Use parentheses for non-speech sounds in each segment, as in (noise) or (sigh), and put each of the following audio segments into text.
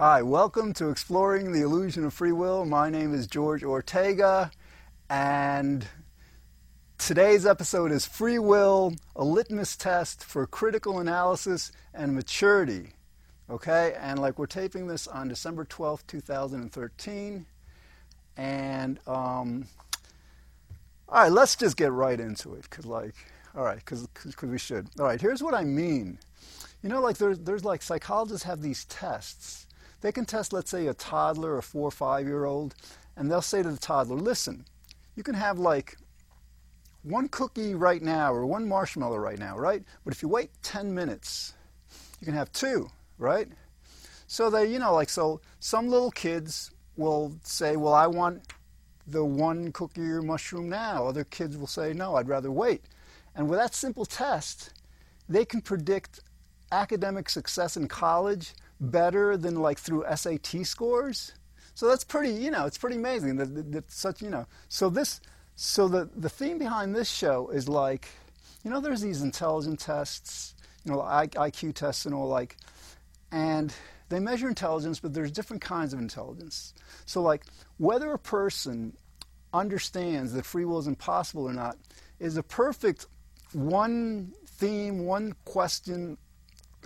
Hi, welcome to Exploring the Illusion of Free Will. My name is George Ortega, and today's episode is Free Will, a litmus test for critical analysis and maturity. Okay, and like we're taping this on December 12th, 2013, and um, all right, let's just get right into it, because like, all right, because we should. All right, here's what I mean. You know, like there's, there's like psychologists have these tests they can test, let's say, a toddler, a four or five year old, and they'll say to the toddler, listen, you can have like one cookie right now or one marshmallow right now, right? But if you wait 10 minutes, you can have two, right? So they, you know, like, so some little kids will say, well, I want the one cookie or mushroom now. Other kids will say, no, I'd rather wait. And with that simple test, they can predict academic success in college better than like through SAT scores. So that's pretty, you know, it's pretty amazing that, that, that such, you know. So this, so the the theme behind this show is like, you know, there's these intelligence tests, you know, IQ tests and all like, and they measure intelligence, but there's different kinds of intelligence. So like whether a person understands that free will is impossible or not is a perfect one theme, one question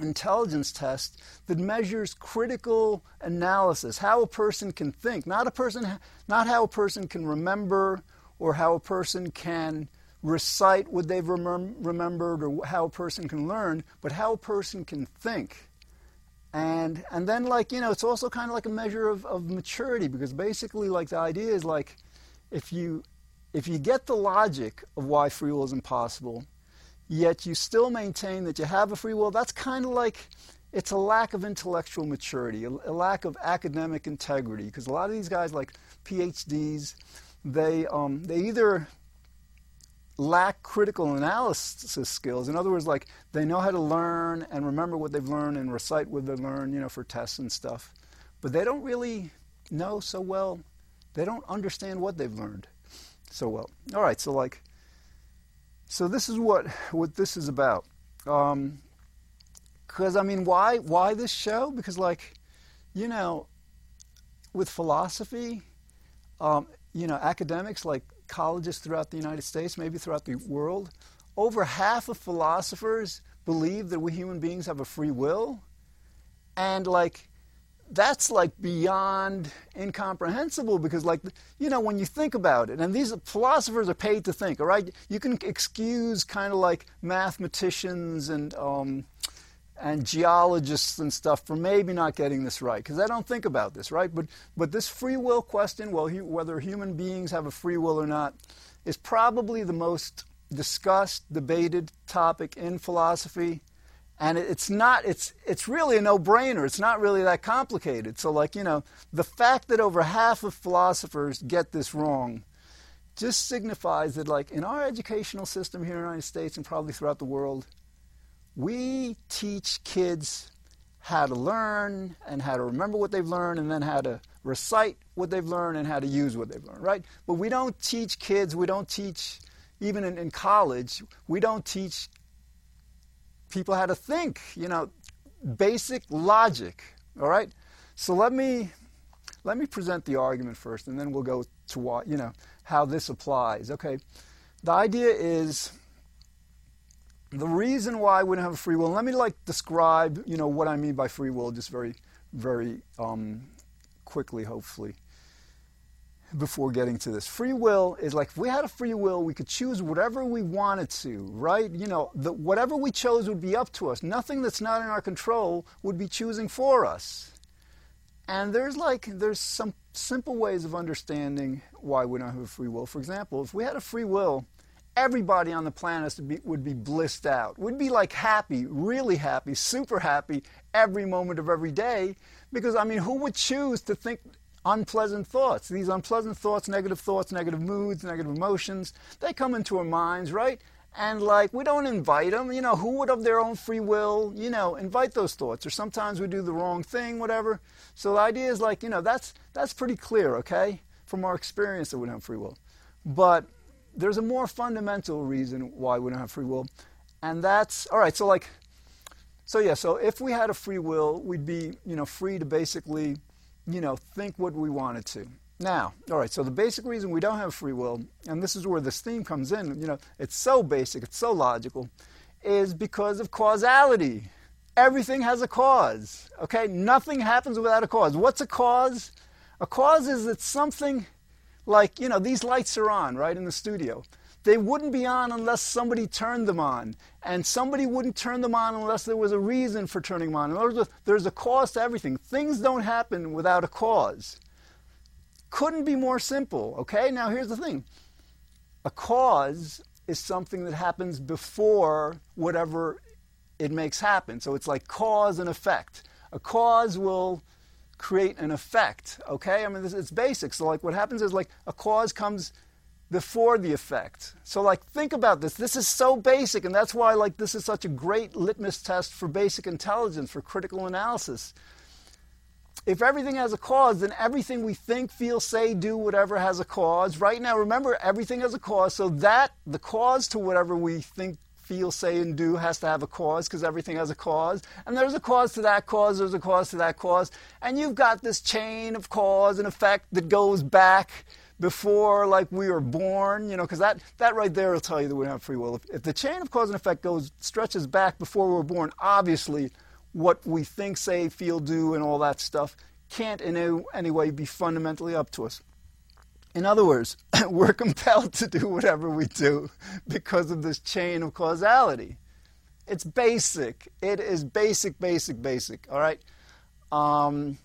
intelligence test that measures critical analysis, how a person can think, not a person, not how a person can remember or how a person can recite what they've remem- remembered or how a person can learn, but how a person can think. And and then like you know, it's also kind of like a measure of, of maturity because basically like the idea is like if you if you get the logic of why free will is impossible, yet you still maintain that you have a free will, that's kind of like it's a lack of intellectual maturity, a, a lack of academic integrity. Because a lot of these guys, like PhDs, they, um, they either lack critical analysis skills. In other words, like they know how to learn and remember what they've learned and recite what they've learned, you know, for tests and stuff. But they don't really know so well. They don't understand what they've learned so well. All right, so like so this is what what this is about. Because um, I mean, why why this show? Because like, you know, with philosophy, um, you know, academics like colleges throughout the United States, maybe throughout the world, over half of philosophers believe that we human beings have a free will, and like that's like beyond incomprehensible because like you know when you think about it and these philosophers are paid to think all right? You can excuse kind of like mathematicians and um, and geologists and stuff for maybe not getting this right because I don't think about this right? But but this free will question well he, whether human beings have a free will or not is probably the most discussed debated topic in philosophy and it's not it's it's really a no-brainer. It's not really that complicated. So like you know the fact that over half of philosophers get this wrong just signifies that like in our educational system here in the united states and probably throughout the world we teach kids how to learn and how to remember what they've learned and then how to recite what they've learned and how to use what they've learned right? But we don't teach kids we don't teach even in, in college we don't teach people how to think, you know, basic logic. All right? So let me let me present the argument first and then we'll go to what, you know, how this applies. Okay. The idea is the reason why we don't have a free will. Let me like describe, you know, what I mean by free will just very very um, quickly hopefully before getting to this. Free will is like if we had a free will, we could choose whatever we wanted to, right? You know, the, whatever we chose would be up to us. Nothing that's not in our control would be choosing for us. And there's like there's some simple ways of understanding why we don't have a free will. For example, if we had a free will, everybody on the planet be, would be blissed out. Would be like happy, really happy, super happy every moment of every day. Because I mean, who would choose to think unpleasant thoughts. These unpleasant thoughts, negative thoughts, negative moods, negative emotions, they come into our minds, right? And like, we don't invite them. You know, who would of their own free will, you know, invite those thoughts? Or sometimes we do the wrong thing, whatever. So the idea is like, you know, that's, that's pretty clear, okay? From our experience that we don't have free will. But there's a more fundamental reason why we don't have free will. And that's, all right, so like, so yeah, so if we had a free will, we'd be, you know, free to basically, you know, think what we wanted to. Now, all right, so the basic reason we don't have free will, and this is where this theme comes in, you know, it's so basic, it's so logical, is because of causality. Everything has a cause, okay? Nothing happens without a cause. What's a cause? A cause is that something like, you know, these lights are on, right, in the studio. They wouldn't be on unless somebody turned them on. And somebody wouldn't turn them on unless there was a reason for turning them on. In other words, there's a cause to everything. Things don't happen without a cause. Couldn't be more simple, okay? Now here's the thing. A cause is something that happens before whatever it makes happen. So it's like cause and effect. A cause will create an effect, okay? I mean, this, it's basic. So, like, what happens is, like, a cause comes before the effect. So like think about this. This is so basic and that's why like this is such a great litmus test for basic intelligence for critical analysis. If everything has a cause, then everything we think, feel, say, do, whatever has a cause. Right now, remember, everything has a cause. So that, the cause to whatever we think, feel, say, and do has to have a cause because everything has a cause. And there's a cause to that cause, there's a cause to that cause. And you've got this chain of cause and effect that goes back before like we were born, you know, because that, that right there will tell you that we don't have free will. If, if the chain of cause and effect goes stretches back before we were born, obviously what we think, say, feel, do, and all that stuff can't in any, any way be fundamentally up to us. In other words, (laughs) we're compelled to do whatever we do because of this chain of causality. It's basic. It is basic, basic, basic. All right. Um,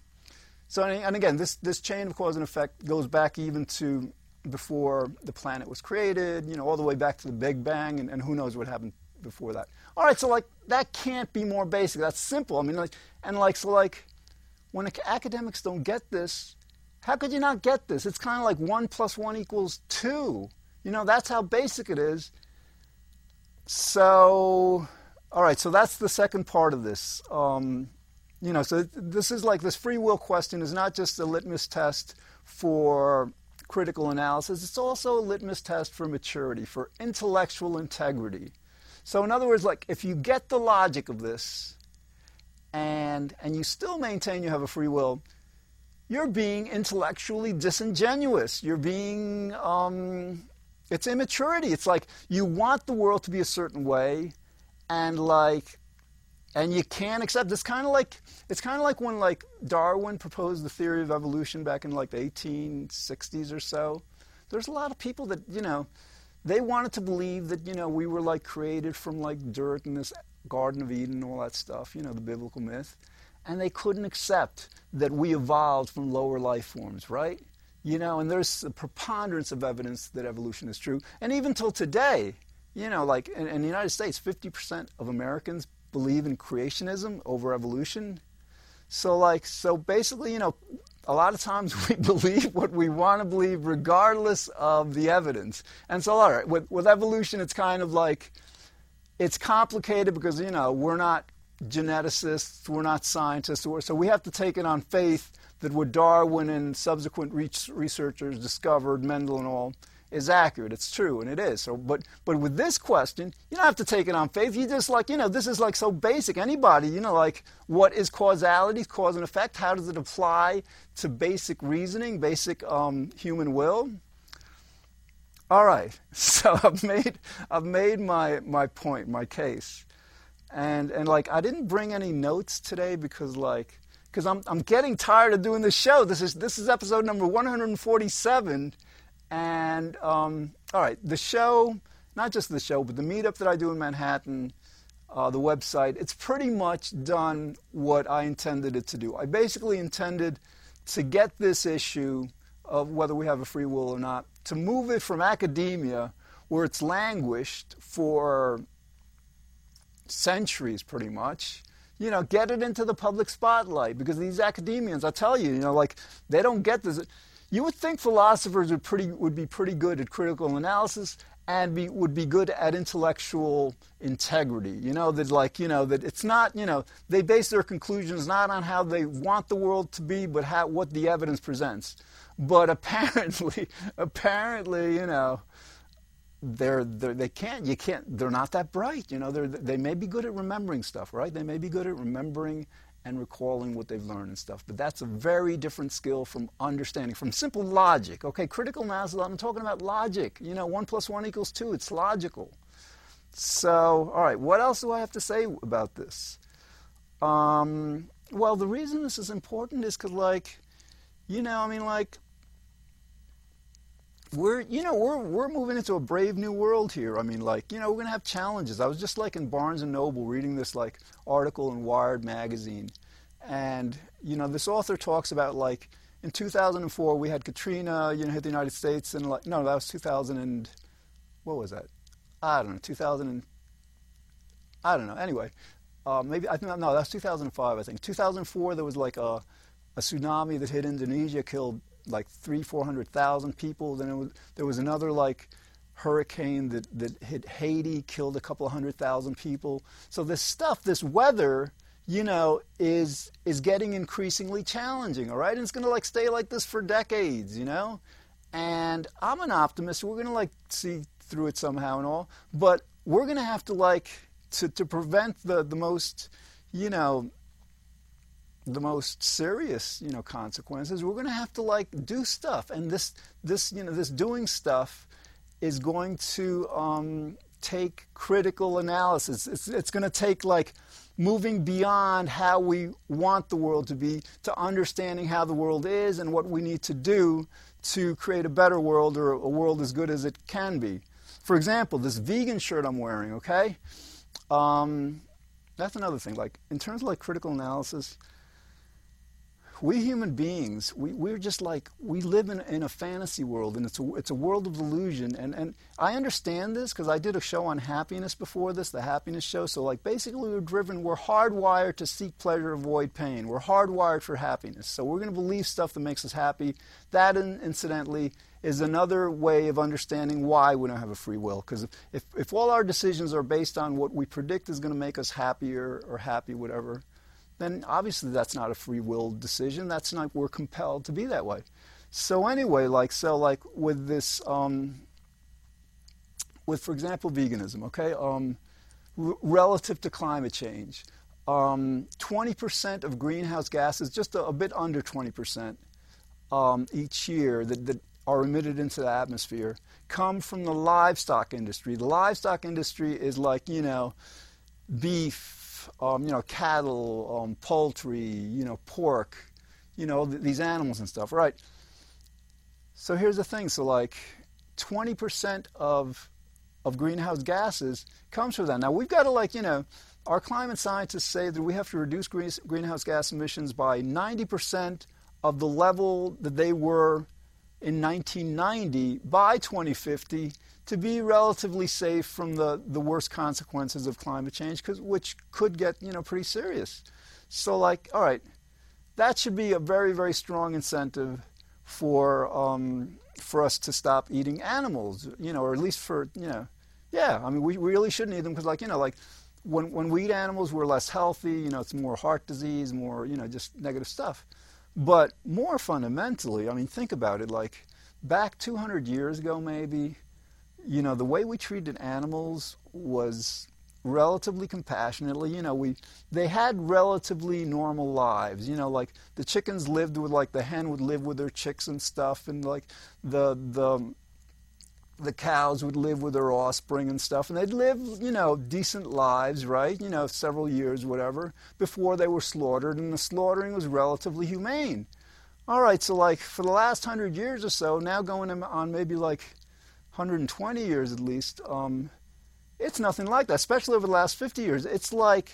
so, and again, this, this chain of cause and effect goes back even to before the planet was created, you know, all the way back to the Big Bang, and, and who knows what happened before that. All right, so like that can't be more basic. That's simple. I mean, like, and like, so like, when academics don't get this, how could you not get this? It's kind of like one plus one equals two. You know, that's how basic it is. So, all right, so that's the second part of this. Um, you know, so this is like this free will question is not just a litmus test for critical analysis, it's also a litmus test for maturity, for intellectual integrity. So, in other words, like if you get the logic of this and, and you still maintain you have a free will, you're being intellectually disingenuous. You're being, um, it's immaturity. It's like you want the world to be a certain way, and like and you can't accept it's kind of like it's kind of like when like darwin proposed the theory of evolution back in like the 1860s or so. There's a lot of people that you know they wanted to believe that you know we were like created from like dirt in this garden of eden and all that stuff you know the biblical myth. And they couldn't accept that we evolved from lower life forms right? You know and there's a preponderance of evidence that evolution is true. And even till today you know like in, in the united states 50% of americans believe in creationism over evolution. So, like, so basically, you know, a lot of times (laughs) we believe what we want to believe regardless of the evidence. And so, all right, with, with evolution, it's kind of like, it's complicated because, you know, we're not geneticists, we're not scientists, so we have to take it on faith that what Darwin and subsequent researchers discovered, Mendel and all, is accurate. It's true, and it is. So, but but with this question, you don't have to take it on faith. You just like you know, this is like so basic. Anybody, you know, like what is causality, cause and effect? How does it apply to basic reasoning, basic um, human will? All right. (laughs) So I've made I've made my my point, my case, and and like I didn't bring any notes today because like because I'm I'm getting tired of doing this show. This is this is episode number 147 and um, all right, the show, not just the show, but the meetup that I do in Manhattan, uh, the website, it's pretty much done what I intended it to do. I basically intended to get this issue of whether we have a free will or not, to move it from academia, where it's languished for centuries pretty much, you know, get it into the public spotlight because these academians, I tell you, you know, like they don't get this. You would think philosophers would, pretty, would be pretty good at critical analysis and be, would be good at intellectual integrity. You know, that like, you know, that it's not, you know, they base their conclusions not on how they want the world to be, but how, what the evidence presents. But (laughs) apparently, apparently, you know, they're, they're they can't you can't they're not that bright you know they they may be good at remembering stuff right they may be good at remembering and recalling what they've learned and stuff. But that's a very different skill from understanding from simple logic. Okay critical analysis i'm talking about logic. You know one plus one equals two it's logical. So all right what else do i have to say about this? Um, well the reason this is important is because like you know i mean like we're you know we're we're moving into a brave new world here. I mean, like you know we're gonna have challenges. I was just like in Barnes and Noble reading this like article in Wired magazine, and you know this author talks about like in 2004 we had Katrina, you know, hit the United States, and like no, that was 2000 and what was that? I don't know, 2000 and I don't know. Anyway, uh, maybe I think no, that's 2005. I think 2004 there was like a a tsunami that hit Indonesia, killed like three, four hundred thousand people. Then was, there was another like hurricane that, that hit Haiti, killed a couple hundred thousand people. So this stuff, this weather, you know, is is getting increasingly challenging. All right, and it's going to like stay like this for decades. You know, and I'm an optimist. We're going to like see through it somehow and all, but we're going to have to like to to prevent the the most, you know, the most serious, you know, consequences, we're going to have to like do stuff, and this, this, you know, this doing stuff is going to um, take critical analysis. It's, it's going to take like moving beyond how we want the world to be to understanding how the world is and what we need to do to create a better world or a world as good as it can be. For example, this vegan shirt I'm wearing, okay? Um, that's another thing. Like in terms of like critical analysis, we human beings, we, we're just like, we live in, in a fantasy world, and it's a, it's a world of illusion. And, and I understand this because I did a show on happiness before this, the happiness show. So, like, basically, we're driven, we're hardwired to seek pleasure, avoid pain. We're hardwired for happiness. So, we're going to believe stuff that makes us happy. That, incidentally, is another way of understanding why we don't have a free will. Because if, if all our decisions are based on what we predict is going to make us happier or happy, whatever, then obviously that's not a free will decision. That's not we're compelled to be that way. So anyway, like so, like with this, um, with for example, veganism. Okay, um, r- relative to climate change, um, 20% of greenhouse gases, just a, a bit under 20% um, each year that, that are emitted into the atmosphere, come from the livestock industry. The livestock industry is like you know, beef um, you know, cattle, um, poultry, you know, pork, you know, th- these animals and stuff, right? So here's the thing. So like 20% of of greenhouse gases comes from that. Now we've got to like, you know, our climate scientists say that we have to reduce green, greenhouse gas emissions by 90% of the level that they were in 1990 by 2050 to be relatively safe from the, the worst consequences of climate change, which could get you know pretty serious. So like, all right, that should be a very very strong incentive for um, for us to stop eating animals, you know, or at least for you know, yeah. I mean, we really shouldn't eat them because like you know like. When, when we eat animals, we're less healthy. You know, it's more heart disease, more you know, just negative stuff. But more fundamentally, I mean, think about it. Like back 200 years ago, maybe, you know, the way we treated animals was relatively compassionately. You know, we they had relatively normal lives. You know, like the chickens lived with like the hen would live with their chicks and stuff, and like the the the cows would live with their offspring and stuff, and they'd live, you know, decent lives, right? You know, several years, whatever, before they were slaughtered, and the slaughtering was relatively humane. All right, so like for the last hundred years or so, now going on maybe like 120 years at least, um, it's nothing like that, especially over the last 50 years. It's like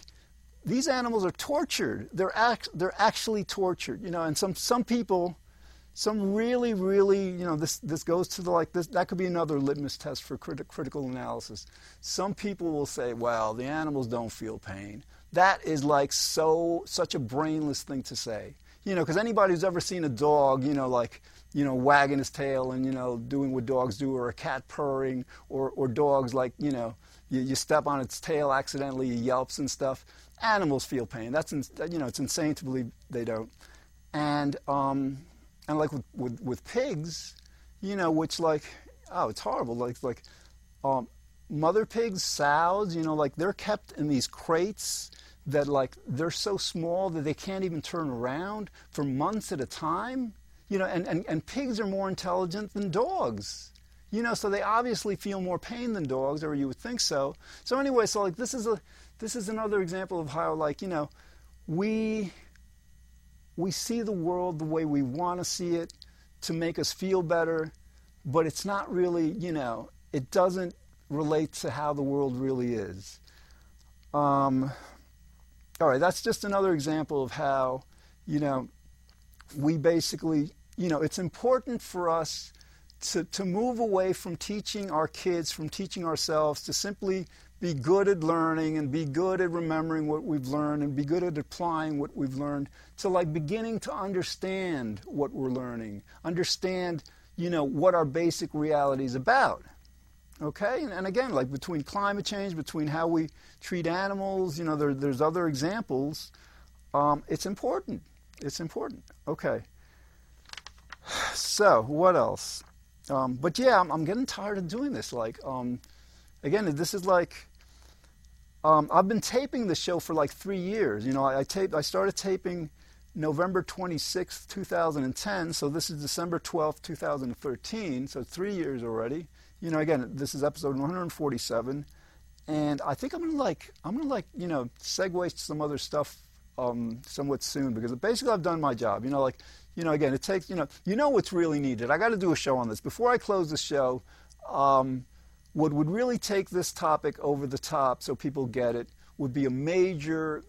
these animals are tortured. They're, act, they're actually tortured, you know, and some, some people, some really, really, you know, this, this goes to the like, this, that could be another litmus test for criti- critical analysis. Some people will say, well, the animals don't feel pain. That is like so, such a brainless thing to say. You know, because anybody who's ever seen a dog, you know, like, you know, wagging his tail and, you know, doing what dogs do, or a cat purring, or, or dogs like, you know, you, you step on its tail accidentally, it yelps and stuff. Animals feel pain. That's, in, you know, it's insane to believe they don't. And, um, and like with, with, with pigs, you know, which like, oh, it's horrible. Like, like um, mother pigs, sows, you know, like they're kept in these crates that like they're so small that they can't even turn around for months at a time. You know, and, and, and pigs are more intelligent than dogs. You know, so they obviously feel more pain than dogs, or you would think so. So anyway, so like this is a this is another example of how like, you know, we we see the world the way we want to see it to make us feel better, but it's not really, you know, it doesn't relate to how the world really is. Um, all right, that's just another example of how, you know, we basically, you know, it's important for us to, to move away from teaching our kids, from teaching ourselves, to simply be good at learning and be good at remembering what we've learned and be good at applying what we've learned to like beginning to understand what we're learning, understand, you know, what our basic reality is about. Okay, and, and, again, like between climate change, between how we treat animals, you know, there, there's other examples. Um, it's important. It's important. Okay. (sighs) So, what else? Um, but yeah, I'm, I'm, getting tired of doing this. Like, um, again, this is like, um, I've been taping the show for like three years. You know, I, I taped, I started taping November 26th, 2010. So this is December 12th, 2013. So three years already you know, again, this is episode 147, and I think I'm gonna like, I'm gonna like, you know, segue to some other stuff um, somewhat soon because basically I've done my job. You know, like, you know, again, it takes, you know, you know what's really needed. I got to do a show on this before I close the show. Um, what would really take this topic over the top so people get it would be a major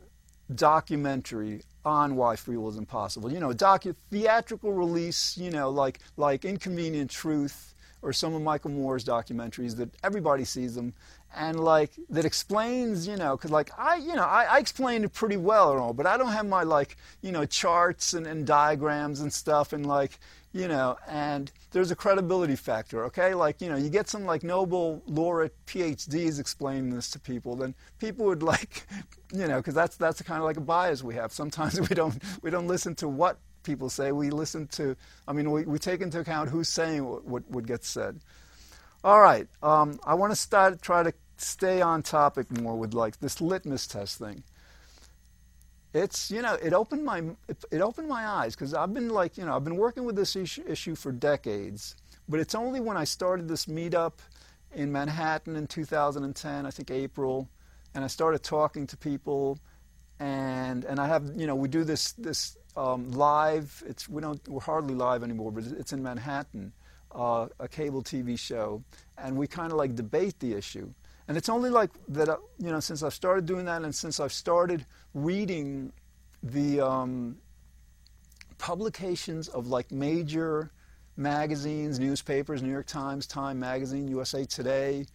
documentary on why free will is impossible. You know, a docu- theatrical release. You know, like like Inconvenient Truth or some of Michael Moore's documentaries that everybody sees them and like that explains you know because like i you know I, I explained it pretty well and all but i don't have my like you know charts and, and diagrams and stuff and like you know and there's a credibility factor okay like you know you get some like nobel laureate phds explaining this to people then people would like (laughs) you know because that's that's kind of like a bias we have sometimes (laughs) we don't we don't listen to what people say. We listen to, I mean, we, we take into account who's saying what gets said. All right, um, I want to start try to stay on topic more with like this litmus test thing. It's you know it opened my it, opened my eyes because I've been like you know I've been working with this issue, issue for decades, but it's only when I started this meetup in Manhattan in 2010, I think April, and I started talking to people, and and I have you know we do this this um, live. It's we don't we're hardly live anymore, but it's in Manhattan, uh, a cable TV show, and we kind of like debate the issue. And it's only like that, uh, you know, since I've started doing that, and since I've started reading the um, publications of like major magazines, newspapers, New York Times, Time Magazine, USA Today,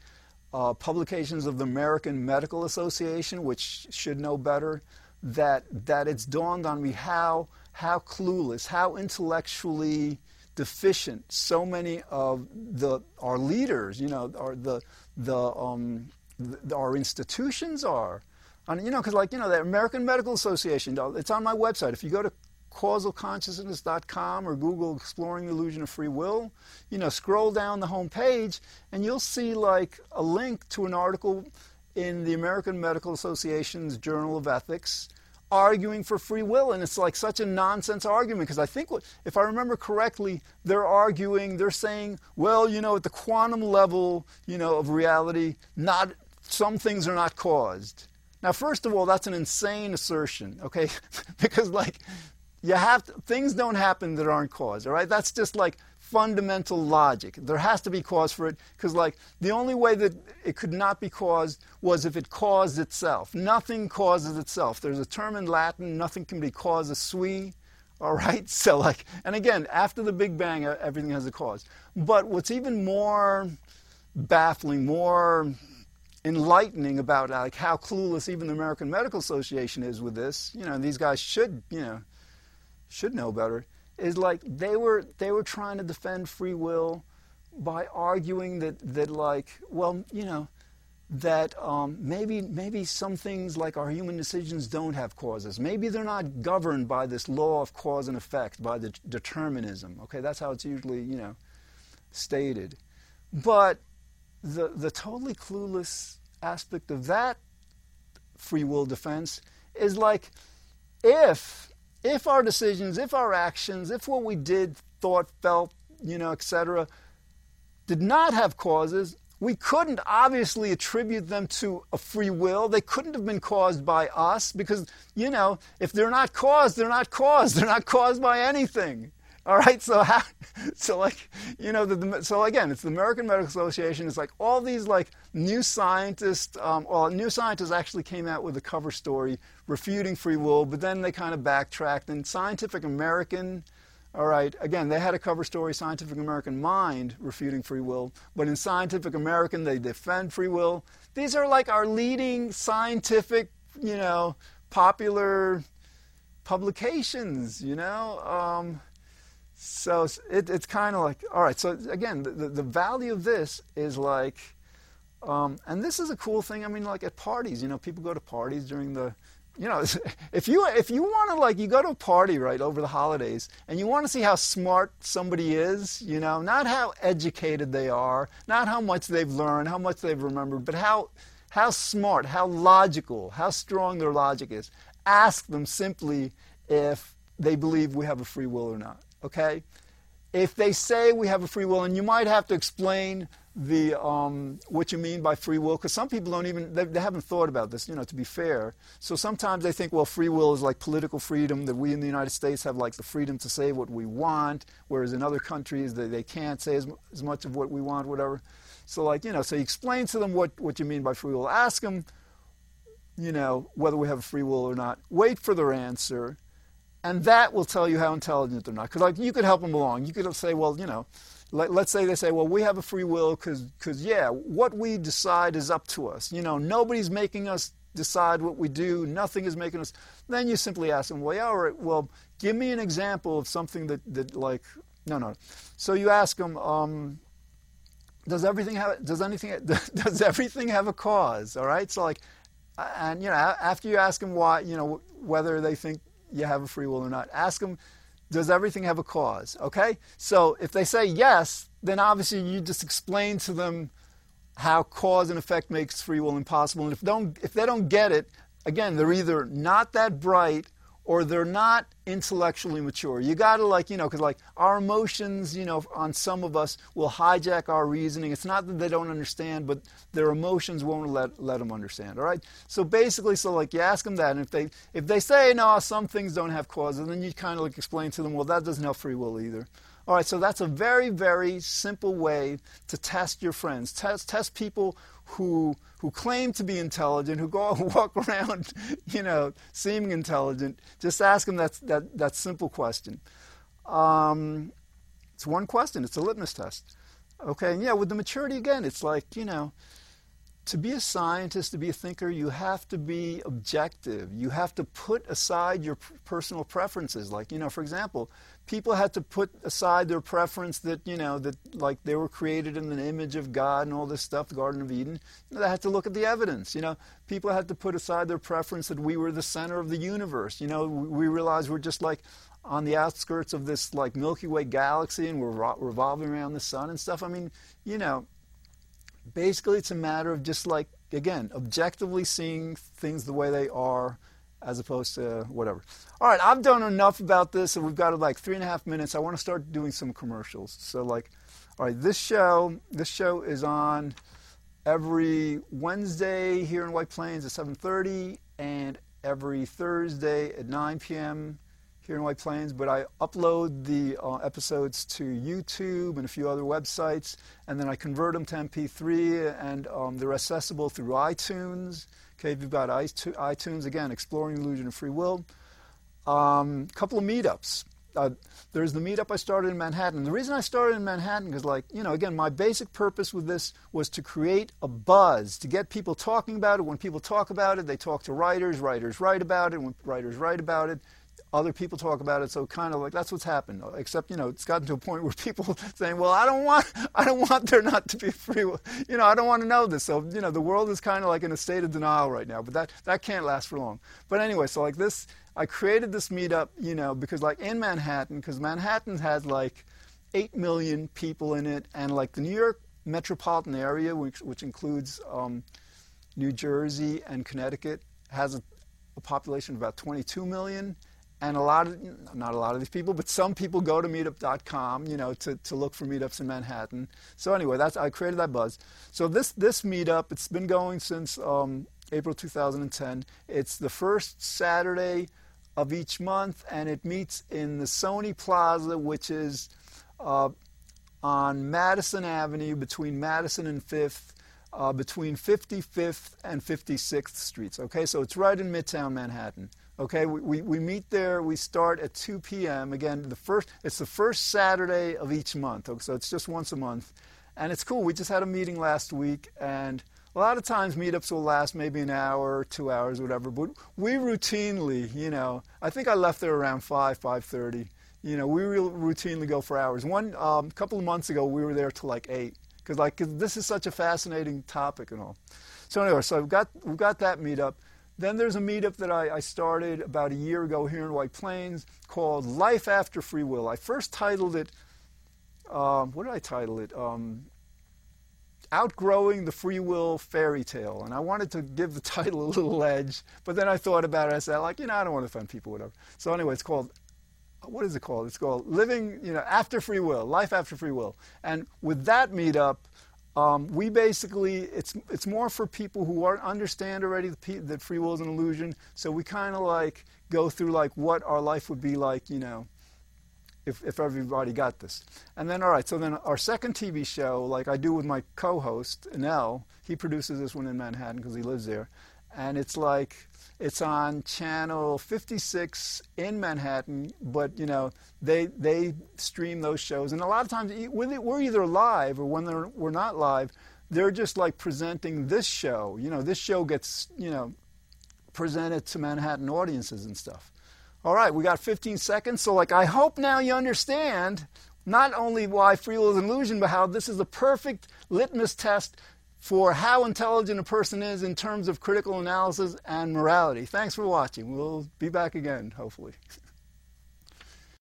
uh, publications of the American Medical Association, which should know better, that that it's dawned on me how how clueless, how intellectually deficient so many of the our leaders, you know, are the the, um, the our institutions are. And, you know, because like you know, the American Medical Association, it's on my website. If you go to causalconsciousness.com or Google Exploring the Illusion of Free Will, you know, scroll down the home page and you'll see like a link to an article in the American Medical Association's Journal of Ethics arguing for free will and it's like such a nonsense argument because i think if i remember correctly they're arguing they're saying well you know at the quantum level you know of reality not some things are not caused. Now first of all that's an insane assertion okay? (laughs) Because like you have to, things don't happen that aren't caused all right? That's just like fundamental logic. There has to be cause for it because, like, the only way that it could not be caused was if it caused itself. Nothing causes itself. There's a term in Latin, nothing can be causa sui. All right? (laughs) So, like, and again, after the Big Bang, everything has a cause. But what's even more baffling, more enlightening about like how clueless even the American Medical Association is with this, you know, these guys should, you know, should know better is like they were they were trying to defend free will by arguing that that like well you know that um, maybe maybe some things like our human decisions don't have causes. Maybe they're not governed by this law of cause and effect, by the determinism. Okay, that's how it's usually you know stated. But the, the totally clueless aspect of that free will defense is like if if our decisions, if our actions, if what we did, thought, felt, you know, etc., did not have causes, we couldn't obviously attribute them to a free will. They couldn't have been caused by us because, you know, if they're not caused, they're not caused. (laughs) They're not caused by anything. All right, so how, so like you know, the, the, so again, it's the American Medical Association. It's like all these like new scientists. Um, well, new scientists actually came out with a cover story refuting free will, but then they kind of backtracked. And Scientific American, all right, again, they had a cover story, Scientific American Mind refuting free will, but in Scientific American they defend free will. These are like our leading scientific, you know, popular publications. You know. Um, so it, it's kind of like, all right, so again, the, the value of this is like, um, and this is a cool thing. I mean, like at parties, you know, people go to parties during the, you know, (laughs) if you if you want to like you go to a party right over the holidays and you want to see how smart somebody is, you know, not how educated they are, not how much they've learned, how much they've remembered, but how how smart, how logical, how strong their logic is. Ask them simply if they believe we have a free will or not okay? If they say we have a free will, and you might have to explain the um, what you mean by free will, because some people don't even they, they, haven't thought about this. You know, to be fair, so sometimes they think, well, free will is like political freedom that we in the United States have like the freedom to say what we want, whereas in other countries they, they can't say as, as much of what we want, whatever. So like you know, so you explain to them what what you mean by free will. Ask them, you know, whether we have a free will or not. Wait for their answer and that will tell you how intelligent they're not. Because like you could help them along. You could say, well, you know, let, us say they say, well, we have a free will because, yeah, what we decide is up to us. You know, nobody's making us decide what we do. Nothing is making us. Then you simply ask them, well, yeah, all right, well, give me an example of something that, that like, no, no. So you ask them, um, does everything have, does anything, (laughs) does everything have a cause? All right. So like, and you know, after you ask them why, you know, whether they think you have a free will or not. Ask them, does everything have a cause? Okay? So if they say yes, then obviously you just explain to them how cause and effect makes free will impossible. And if don't if they don't get it, again, they're either not that bright or they're not intellectually mature. You got to like, you know, because like our emotions, you know, on some of us will hijack our reasoning. It's not that they don't understand, but their emotions won't let, let them understand. All right. So basically, so like you ask them that, and if they if they say no, some things don't have causes, then you kind of like explain to them, well, that doesn't have free will either. All right, so that's a very, very simple way to test your friends. Test, test people who, who claim to be intelligent, who go (laughs) walk around, you know, seeming intelligent. Just ask them that, that, that simple question. Um, it's one question, it's a litmus test. Okay, and yeah, with the maturity again, it's like, you know, to be a scientist, to be a thinker, you have to be objective. You have to put aside your personal preferences. Like, you know, for example, people had to put aside their preference that, you know, that like they were created in the image of God and all this stuff, the Garden of Eden. They had to look at the evidence. You know, people had to put aside their preference that we were the center of the universe. You know, we realize we're just like on the outskirts of this like Milky Way galaxy and we're revolving around the sun and stuff. I mean, you know, basically it's a matter of just like, again, objectively seeing things the way they are as opposed to whatever. All right, I've done enough about this, and we've got like three and a half minutes. I want to start doing some commercials. So, like, all right, this show, this show is on every Wednesday here in White Plains at 7:30, and every Thursday at 9 p.m. here in White Plains. But I upload the uh, episodes to YouTube and a few other websites, and then I convert them to MP3, and um, they're accessible through iTunes. Okay, you've got iTunes, again, Exploring Illusion of Free Will. A um, couple of meetups. Uh, there's the meetup I started in Manhattan. The reason I started in Manhattan is like, you know, again, my basic purpose with this was to create a buzz, to get people talking about it. When people talk about it, they talk to writers, writers write about it. When writers write about it, other people talk about it so kind of like that's what's happened. Except you know it's gotten to a point where (laughs) people saying well i don't want i don't want there not to be free will you know i don't want to know this. So you know the world is kind of like in a state of denial right now but that that can't last for long. But anyway so like this i created this meetup you know because like in manhattan because manhattan has like 8 million people in it and like the new york metropolitan area, which, which includes um, New Jersey and Connecticut, has a, a, population of about 22 million. And a lot of, not a lot of these people, but some people go to meetup.com, you know, to, to look for meetups in Manhattan. So anyway, that's, I created that buzz. So this, this meetup, it's been going since um, April 2010. It's the first Saturday of each month, and it meets in the Sony Plaza, which is uh, on Madison Avenue between Madison and 5th, uh, between 55th and 56th Streets. Okay, so it's right in Midtown Manhattan. Okay, we, we, we, meet there. We start at 2 p.m. Again, the first it's the first Saturday of each month. Okay, so it's just once a month, and it's cool. We just had a meeting last week, and a lot of times meetups will last maybe an hour, two hours, whatever. But we routinely, you know, I think I left there around five, five thirty you know, we routinely go for hours. One um, couple of months ago, we were there till like eight because like cause this is such a fascinating topic and all. So anyway, so we've got we've got that meetup. Then there's a meetup that I, I started about a year ago here in White Plains called Life After Free Will. I first titled it. Um, what did I title it? Um, Outgrowing the Free Will Fairy Tale. And I wanted to give the (laughs) title a little edge, but then I thought about it. I said, like, you know, I don't want to offend people, whatever. So anyway, it's called what is it called? It's called Living, you know, After Free Will, Life After Free Will. And with that meetup, um, we basically, it's, it's more for people who are, understand already that free will is an illusion. So we kind of like go through like what our life would be like, you know, if, if everybody got this. And then, all right, so then our second TV show, like I do with my co host, Nell, he produces this one in Manhattan because he lives there. And it's like, it's on channel 56 in Manhattan, but you know they they stream those shows, and a lot of times we're either live or when we're not live, they're just like presenting this show. You know, this show gets you know presented to Manhattan audiences and stuff. All right, we got 15 seconds, so like I hope now you understand not only why free will is an illusion, but how this is a perfect litmus test for how intelligent a person is in terms of critical analysis and morality. Thanks for watching. We'll be back again, hopefully.